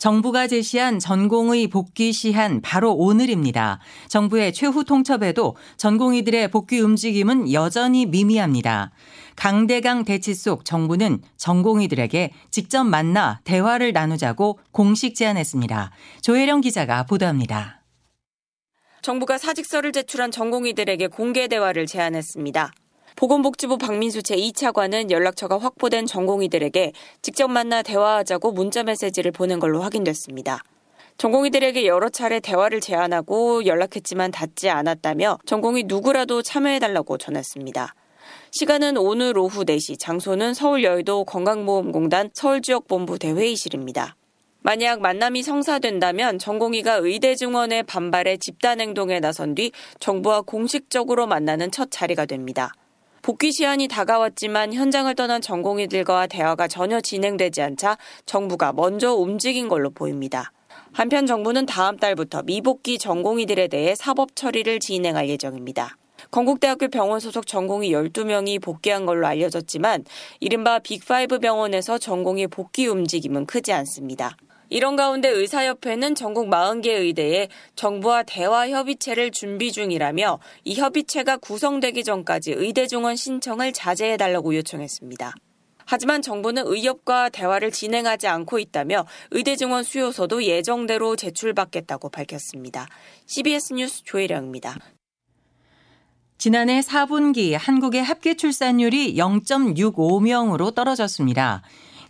정부가 제시한 전공의 복귀 시한 바로 오늘입니다. 정부의 최후 통첩에도 전공의들의 복귀 움직임은 여전히 미미합니다. 강대강 대치 속 정부는 전공의들에게 직접 만나 대화를 나누자고 공식 제안했습니다. 조혜령 기자가 보도합니다. 정부가 사직서를 제출한 전공의들에게 공개 대화를 제안했습니다. 보건복지부 박민수 제2차관은 연락처가 확보된 전공의들에게 직접 만나 대화하자고 문자 메시지를 보낸 걸로 확인됐습니다. 전공의들에게 여러 차례 대화를 제안하고 연락했지만 닿지 않았다며 전공의 누구라도 참여해달라고 전했습니다. 시간은 오늘 오후 4시, 장소는 서울 여의도 건강보험공단 서울지역본부 대회의실입니다. 만약 만남이 성사된다면 전공의가 의대 증원의 반발에 집단 행동에 나선 뒤 정부와 공식적으로 만나는 첫 자리가 됩니다. 복귀 시한이 다가왔지만 현장을 떠난 전공의들과 대화가 전혀 진행되지 않자 정부가 먼저 움직인 걸로 보입니다. 한편 정부는 다음 달부터 미복귀 전공의들에 대해 사법 처리를 진행할 예정입니다. 건국대학교 병원 소속 전공의 12명이 복귀한 걸로 알려졌지만 이른바 빅5 병원에서 전공의 복귀 움직임은 크지 않습니다. 이런 가운데 의사협회는 전국 40개 의대에 정부와 대화 협의체를 준비 중이라며 이 협의체가 구성되기 전까지 의대 증원 신청을 자제해달라고 요청했습니다. 하지만 정부는 의협과 대화를 진행하지 않고 있다며 의대 증원 수요서도 예정대로 제출받겠다고 밝혔습니다. CBS 뉴스 조혜령입니다. 지난해 4분기 한국의 합계 출산율이 0.65명으로 떨어졌습니다.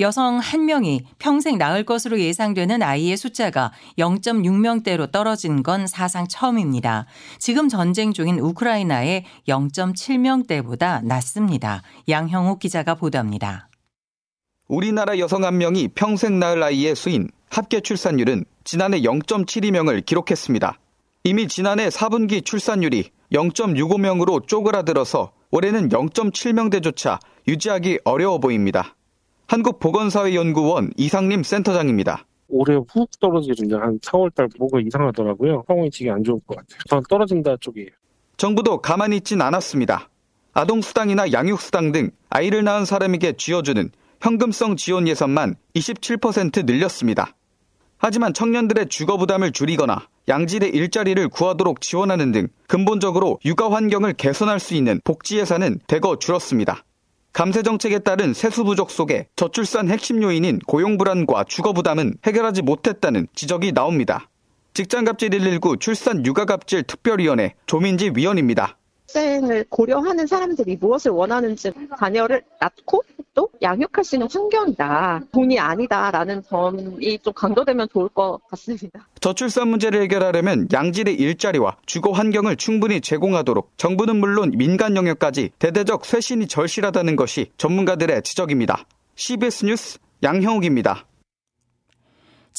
여성 1명이 평생 낳을 것으로 예상되는 아이의 숫자가 0.6명대로 떨어진 건 사상 처음입니다. 지금 전쟁 중인 우크라이나의 0.7명대보다 낮습니다. 양형욱 기자가 보도합니다. 우리나라 여성 1명이 평생 낳을 아이의 수인 합계 출산율은 지난해 0.72명을 기록했습니다. 이미 지난해 4분기 출산율이 0.65명으로 쪼그라들어서 올해는 0.7명대조차 유지하기 어려워 보입니다. 한국보건사회연구원 이상림 센터장입니다. 올해 훅 떨어지는데 한 4월달 뭐가 이상하더라고요. 상황이 되게 안 좋을 것 같아요. 저는 떨어진다 쪽이에요. 정부도 가만히 있진 않았습니다. 아동수당이나 양육수당 등 아이를 낳은 사람에게 쥐어주는 현금성 지원 예산만 27% 늘렸습니다. 하지만 청년들의 주거 부담을 줄이거나 양질의 일자리를 구하도록 지원하는 등 근본적으로 육아 환경을 개선할 수 있는 복지 예산은 대거 줄었습니다. 감세 정책에 따른 세수 부족 속에 저출산 핵심 요인인 고용 불안과 주거 부담은 해결하지 못했다는 지적이 나옵니다. 직장갑질 119 출산 육아갑질 특별위원회 조민지 위원입니다. 학생을 고려하는 사람들이 무엇을 원하는지 자녀를 낳고 또 양육할 수 있는 환경이다. 돈이 아니다라는 점이 좀 강조되면 좋을 것 같습니다. 저출산 문제를 해결하려면 양질의 일자리와 주거 환경을 충분히 제공하도록 정부는 물론 민간 영역까지 대대적 쇄신이 절실하다는 것이 전문가들의 지적입니다. CBS 뉴스 양형욱입니다.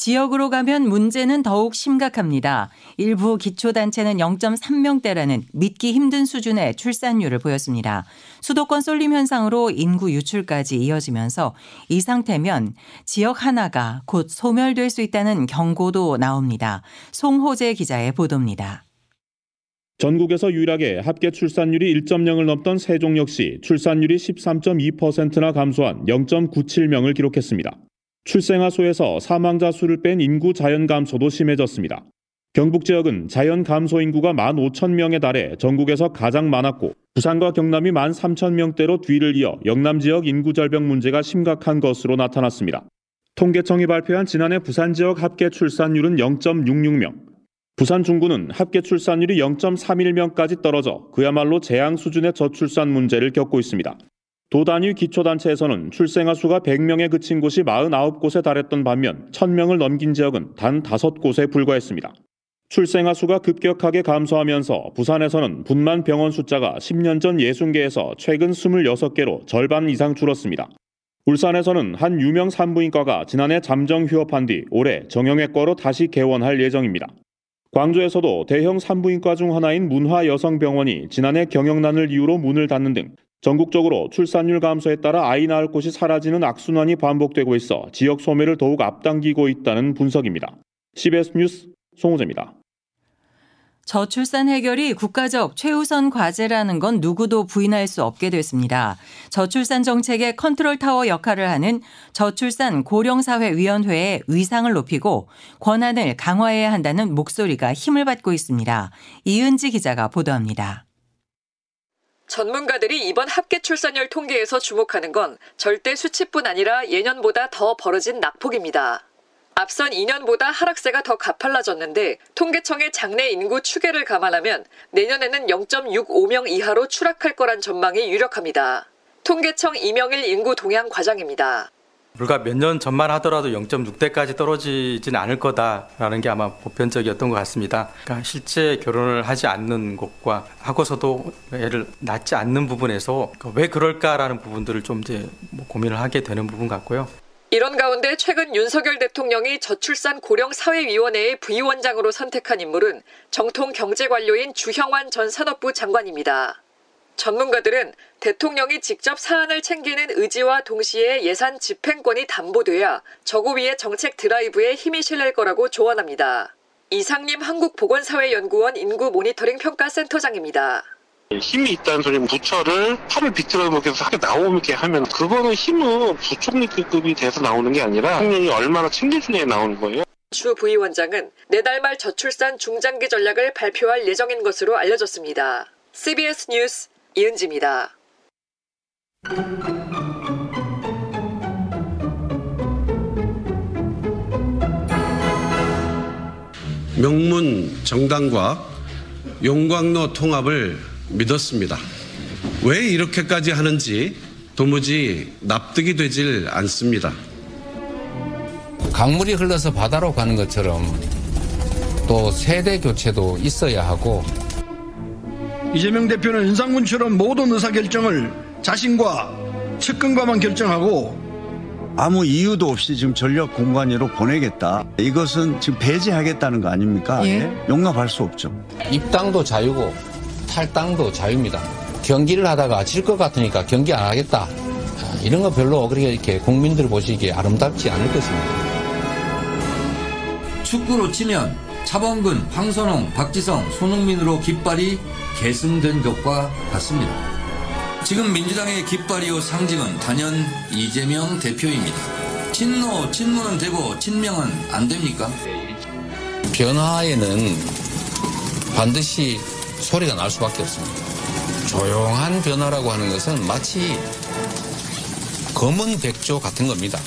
지역으로 가면 문제는 더욱 심각합니다. 일부 기초단체는 0.3명대라는 믿기 힘든 수준의 출산율을 보였습니다. 수도권 쏠림 현상으로 인구 유출까지 이어지면서 이 상태면 지역 하나가 곧 소멸될 수 있다는 경고도 나옵니다. 송호재 기자의 보도입니다. 전국에서 유일하게 합계 출산율이 1.0을 넘던 세종 역시 출산율이 13.2%나 감소한 0.97명을 기록했습니다. 출생아수에서 사망자 수를 뺀 인구 자연 감소도 심해졌습니다. 경북 지역은 자연 감소 인구가 15,000명에 달해 전국에서 가장 많았고 부산과 경남이 13,000명대로 뒤를 이어 영남 지역 인구 절벽 문제가 심각한 것으로 나타났습니다. 통계청이 발표한 지난해 부산 지역 합계 출산율은 0.66명. 부산 중구는 합계 출산율이 0.31명까지 떨어져 그야말로 재앙 수준의 저출산 문제를 겪고 있습니다. 도 단위 기초단체에서는 출생아 수가 100명에 그친 곳이 49곳에 달했던 반면 1000명을 넘긴 지역은 단 5곳에 불과했습니다. 출생아 수가 급격하게 감소하면서 부산에서는 분만 병원 숫자가 10년 전 60개에서 최근 26개로 절반 이상 줄었습니다. 울산에서는 한 유명 산부인과가 지난해 잠정 휴업한 뒤 올해 정형외과로 다시 개원할 예정입니다. 광주에서도 대형 산부인과 중 하나인 문화여성병원이 지난해 경영난을 이유로 문을 닫는 등 전국적으로 출산율 감소에 따라 아이 낳을 곳이 사라지는 악순환이 반복되고 있어 지역 소멸을 더욱 앞당기고 있다는 분석입니다. CBS 뉴스 송우재입니다. 저출산 해결이 국가적 최우선 과제라는 건 누구도 부인할 수 없게 됐습니다. 저출산 정책의 컨트롤 타워 역할을 하는 저출산 고령사회위원회의 위상을 높이고 권한을 강화해야 한다는 목소리가 힘을 받고 있습니다. 이은지 기자가 보도합니다. 전문가들이 이번 합계 출산율 통계에서 주목하는 건 절대 수치뿐 아니라 예년보다 더 벌어진 낙폭입니다. 앞선 2년보다 하락세가 더 가팔라졌는데 통계청의 장래 인구 추계를 감안하면 내년에는 0.65명 이하로 추락할 거란 전망이 유력합니다. 통계청 이명일 인구 동향 과장입니다. 불과 몇 년 전만 하더라도 0.6대까지 떨어지진 않을 거다라는 게 아마 보편적이었던 것 같습니다. 그러니까 실제 결혼을 하지 않는 곳과 하고서도 애를 낳지 않는 부분에서 왜 그럴까라는 부분들을 좀 이제 뭐 고민을 하게 되는 부분 같고요. 이런 가운데 최근 윤석열 대통령이 저출산 고령사회위원회의 부위원장으로 선택한 인물은 정통 경제관료인 주형환 전 산업부 장관입니다. 전문가들은 대통령이 직접 사안을 챙기는 의지와 동시에 예산 집행권이 담보돼야 저고위의 정책 드라이브에 힘이 실릴 거라고 조언합니다. 이상림 한국보건사회연구원 인구 모니터링 평가센터장입니다. 힘이 있다는 소리는 부처를 팔을 비틀어 먹여서 학교 나오게 하면 그거는 힘은 부총리급이 돼서 나오는 게 아니라 대통령이 얼마나 챙겨주냐에 나오는 거예요. 주 부위원장은 내달 말 저출산 중장기 전략을 발표할 예정인 것으로 알려졌습니다. CBS 뉴스 이은지입니다. 명문 정당과 용광로 통합을 믿었습니다. 왜 이렇게까지 하는지 도무지 납득이 되질 않습니다. 강물이 흘러서 바다로 가는 것처럼 또 세대 교체도 있어야 하고 이재명 대표는 윤상군처럼 모든 의사결정을 자신과 측근과만 결정하고 아무 이유도 없이 지금 전력 공관위로 보내겠다. 이것은 지금 배제하겠다는 거 아닙니까? 예? 용납할 수 없죠. 입당도 자유고 탈당도 자유입니다. 경기를 하다가 질 것 같으니까 경기 안 하겠다. 이런 거 별로 그렇게 이렇게 국민들 보시기에 아름답지 않을 것입니다. 축구로 치면 차범근, 황선홍, 박지성, 손흥민으로 깃발이 계승된 것과 같습니다. 지금 민주당의 깃발이요 상징은 단연 이재명 대표입니다. 친노, 친노는 되고 친명은 안 됩니까? 변화에는 반드시 소리가 날 수밖에 없습니다. 조용한 변화라고 하는 것은 마치 검은 백조 같은 겁니다.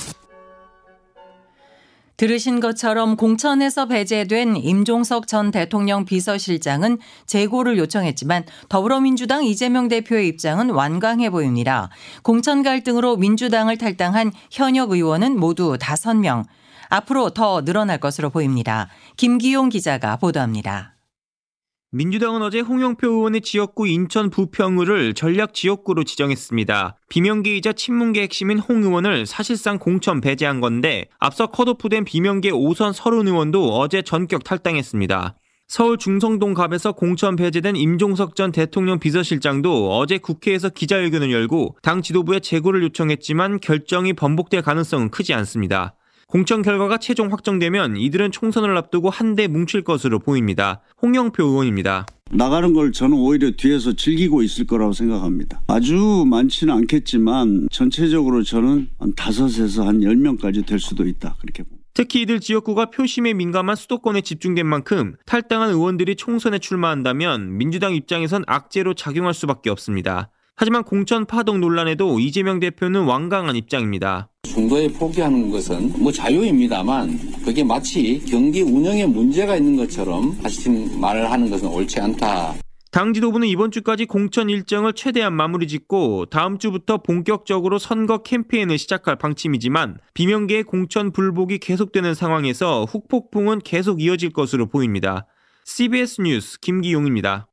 들으신 것처럼 공천에서 배제된 임종석 전 대통령 비서실장은 재고를 요청했지만 더불어민주당 이재명 대표의 입장은 완강해 보입니다. 공천 갈등으로 민주당을 탈당한 현역 의원은 모두 5명. 앞으로 더 늘어날 것으로 보입니다. 김기용 기자가 보도합니다. 민주당은 어제 홍영표 의원의 지역구 인천 부평을를 전략 지역구로 지정했습니다. 비명계이자 친문계 핵심인 홍 의원을 사실상 공천 배제한 건데 앞서 컷오프된 비명계 5선 서른 의원도 어제 전격 탈당했습니다. 서울 중성동 갑에서 공천 배제된 임종석 전 대통령 비서실장도 어제 국회에서 기자회견을 열고 당 지도부에 재고를 요청했지만 결정이 번복될 가능성은 크지 않습니다. 공천 결과가 최종 확정되면 이들은 총선을 앞두고 한데 뭉칠 것으로 보입니다. 홍영표 의원입니다. 나가는 걸 저는 오히려 뒤에서 즐기고 있을 거라고 생각합니다. 아주 많지는 않겠지만 전체적으로 저는 한 다섯에서 한 열명까지 될 수도 있다. 그렇게 봅니다. 특히 이들 지역구가 표심에 민감한 수도권에 집중된 만큼 탈당한 의원들이 총선에 출마한다면 민주당 입장에선 악재로 작용할 수밖에 없습니다. 하지만 공천 파동 논란에도 이재명 대표는 완강한 입장입니다. 중도에 포기하는 것은 뭐 자유입니다만 그게 마치 경기 운영에 문제가 있는 것처럼 하신 말을 하는 것은 옳지 않다. 당 지도부는 이번 주까지 공천 일정을 최대한 마무리 짓고 다음 주부터 본격적으로 선거 캠페인을 시작할 방침이지만 비명계의 공천 불복이 계속되는 상황에서 훅폭풍은 계속 이어질 것으로 보입니다. CBS 뉴스 김기용입니다.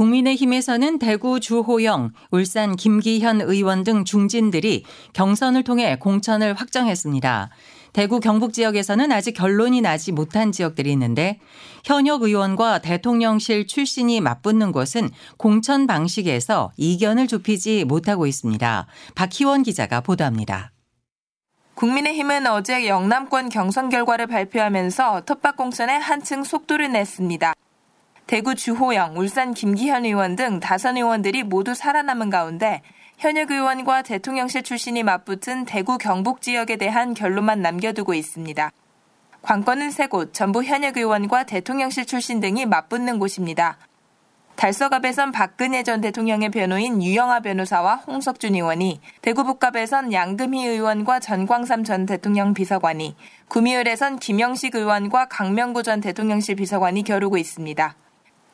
국민의힘에서는 대구 주호영, 울산 김기현 의원 등 중진들이 경선을 통해 공천을 확정했습니다. 대구 경북 지역에서는 아직 결론이 나지 못한 지역들이 있는데 현역 의원과 대통령실 출신이 맞붙는 곳은 공천 방식에서 이견을 좁히지 못하고 있습니다. 박희원 기자가 보도합니다. 국민의힘은 어제 영남권 경선 결과를 발표하면서 텃밭 공천에 한층 속도를 냈습니다. 대구 주호영, 울산 김기현 의원 등 다선 의원들이 모두 살아남은 가운데 현역 의원과 대통령실 출신이 맞붙은 대구 경북 지역에 대한 결론만 남겨두고 있습니다. 관건은 세 곳, 전부 현역 의원과 대통령실 출신 등이 맞붙는 곳입니다. 달서갑에선 박근혜 전 대통령의 변호인 유영아 변호사와 홍석준 의원이, 대구 북갑에선 양금희 의원과 전광삼 전 대통령 비서관이, 구미을에선 김영식 의원과 강명구 전 대통령실 비서관이 겨루고 있습니다.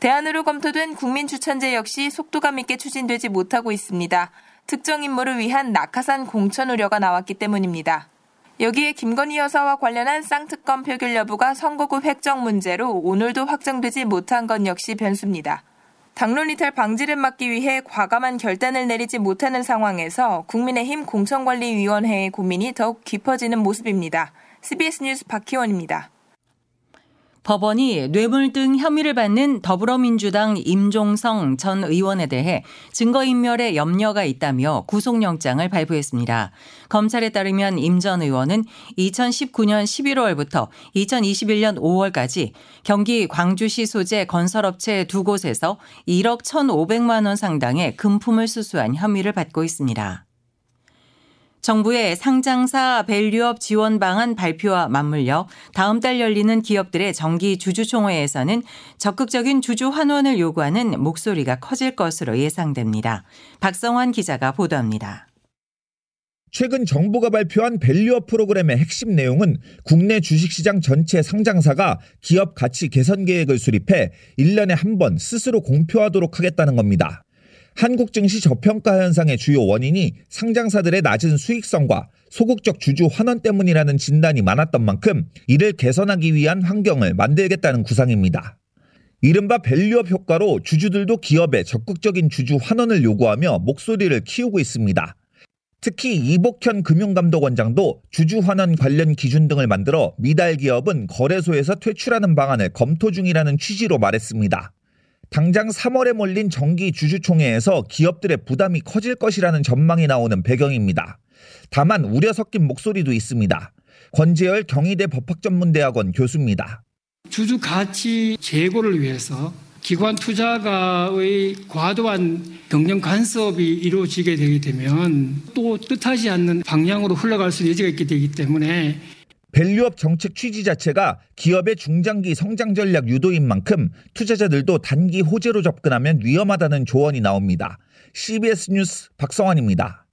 대안으로 검토된 국민 추천제 역시 속도감 있게 추진되지 못하고 있습니다. 특정 인물을 위한 낙하산 공천 우려가 나왔기 때문입니다. 여기에 김건희 여사와 관련한 쌍특검 표결 여부가 선거구 획정 문제로 오늘도 확정되지 못한 건 역시 변수입니다. 당론 이탈 방지를 막기 위해 과감한 결단을 내리지 못하는 상황에서 국민의힘 공천관리위원회의 고민이 더욱 깊어지는 모습입니다. CBS 뉴스 박희원입니다. 법원이 뇌물 등 혐의를 받는 더불어민주당 임종성 전 의원에 대해 증거인멸에 염려가 있다며 구속영장을 발부했습니다. 검찰에 따르면 임 전 의원은 2019년 11월부터 2021년 5월까지 경기 광주시 소재 건설업체 두 곳에서 1억 1,500만 원 상당의 금품을 수수한 혐의를 받고 있습니다. 정부의 상장사 밸류업 지원 방안 발표와 맞물려 다음 달 열리는 기업들의 정기 주주총회에서는 적극적인 주주 환원을 요구하는 목소리가 커질 것으로 예상됩니다. 박성환 기자가 보도합니다. 최근 정부가 발표한 밸류업 프로그램의 핵심 내용은 국내 주식시장 전체 상장사가 기업 가치 개선 계획을 수립해 1년에 한 번 스스로 공표하도록 하겠다는 겁니다. 한국 증시 저평가 현상의 주요 원인이 상장사들의 낮은 수익성과 소극적 주주 환원 때문이라는 진단이 많았던 만큼 이를 개선하기 위한 환경을 만들겠다는 구상입니다. 이른바 밸류업 효과로 주주들도 기업에 적극적인 주주 환원을 요구하며 목소리를 키우고 있습니다. 특히 이복현 금융감독원장도 주주 환원 관련 기준 등을 만들어 미달 기업은 거래소에서 퇴출하는 방안을 검토 중이라는 취지로 말했습니다. 당장 3월에 몰린 정기 주주총회에서 기업들의 부담이 커질 것이라는 전망이 나오는 배경입니다. 다만 우려 섞인 목소리도 있습니다. 권재열 경희대 법학전문대학원 교수입니다. 주주 가치 제고를 위해서 기관 투자가의 과도한 경영 간섭이 이루어지게 되게 되면 또 뜻하지 않는 방향으로 흘러갈 수 있는 여지가 있게 되기 때문에 밸류업 정책 취지 자체가 기업의 중장기 성장 전략 유도인 만큼 투자자들도 단기 호재로 접근하면 위험하다는 조언이 나옵니다. CBS 뉴스 박성환입니다.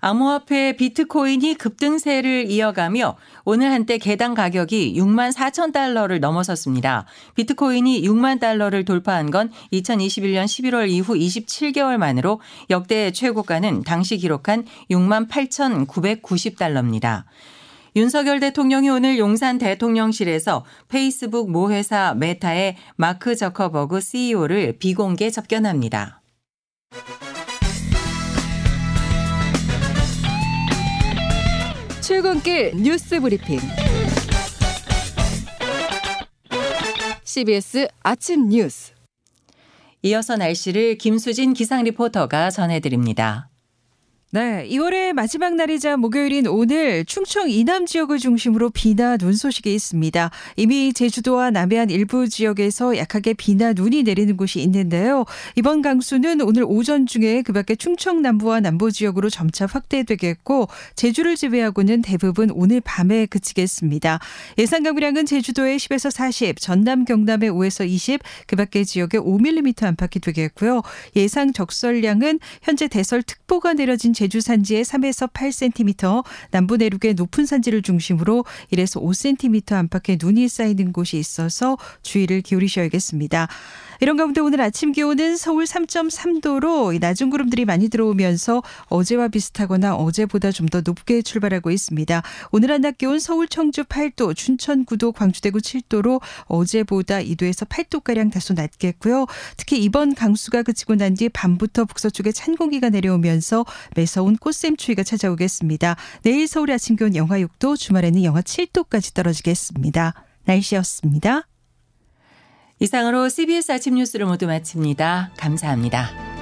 암호화폐 비트코인이 급등세를 이어가며 오늘 한때 개당 가격이 6만 4천 달러를 넘어섰습니다. 비트코인이 6만 달러를 돌파한 건 2021년 11월 이후 27개월 만으로 역대 최고가는 당시 기록한 6만 8,990달러입니다. 윤석열 대통령이 오늘 용산 대통령실에서 페이스북 모회사 메타의 마크 저커버그 CEO를 비공개 접견합니다. 출근길 뉴스 브리핑. CBS 아침 뉴스. 이어서 날씨를 김수진 기상 리포터가 전해드립니다. 네, 2월의 마지막 날이자 목요일인 오늘 충청 이남 지역을 중심으로 비나 눈 소식이 있습니다. 이미 제주도와 남해안 일부 지역에서 약하게 비나 눈이 내리는 곳이 있는데요. 이번 강수는 오늘 오전 중에 그 밖에 충청 남부와 남부 지역으로 점차 확대되겠고 제주를 제외하고는 대부분 오늘 밤에 그치겠습니다. 예상 강우량은 제주도에 10에서 40, 전남 경남에 5에서 20, 그 밖에 지역에 5mm 안팎이 되겠고요. 예상 적설량은 현재 대설특보가 내려진 제주 산지에 3에서 8cm, 남부 내륙의 높은 산지를 중심으로 1에서 5cm 안팎의 눈이 쌓이는 곳이 있어서 주의를 기울이셔야겠습니다. 이런 가운데 오늘 아침 기온은 서울 3.3도로 낮은 구름들이 많이 들어오면서 어제와 비슷하거나 어제보다 좀 더 높게 출발하고 있습니다. 오늘 한낮 기온 서울 청주 8도, 춘천 9도, 광주 대구 7도로 어제보다 2도에서 8도가량 다소 낮겠고요. 특히 이번 강수가 그치고 난 뒤 밤부터 북서쪽에 찬 공기가 내려오면서 매서운 꽃샘 추위가 찾아오겠습니다. 내일 서울 아침 기온 영하 6도, 주말에는 영하 7도까지 떨어지겠습니다. 날씨였습니다. 이상으로 CBS 아침 뉴스를 모두 마칩니다. 감사합니다.